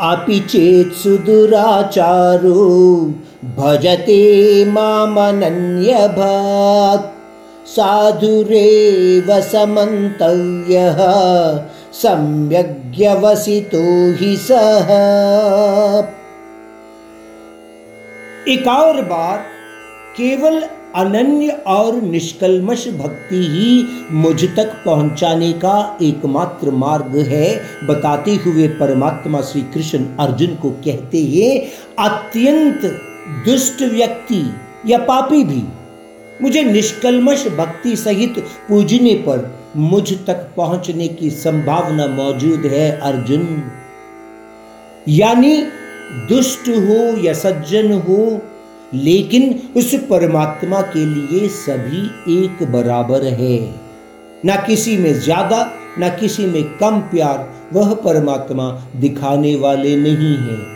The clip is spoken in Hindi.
अपि भजते मामनन्यभात्। साधुरेव समन्तव्यः सम्यग्यवसितो हि सः। एक और बार केवल अनन्य और निष्कलमश भक्ति ही मुझ तक पहुँचाने का एकमात्र मार्ग है। बताते हुए परमात्मा श्री कृष्ण अर्जुन को कहते हैं, अत्यंत दुष्ट व्यक्ति या पापी भी, मुझे निष्कलमश भक्ति सहित पूजने पर मुझ तक पहुँचने की संभावना मौजूद है अर्जुन। यानी दुष्ट हो या सज्जन हो लेकिन उस परमात्मा के लिए सभी एक बराबर है। ना किसी में ज़्यादा, ना किसी में कम प्यार, वह परमात्मा दिखाने वाले नहीं है।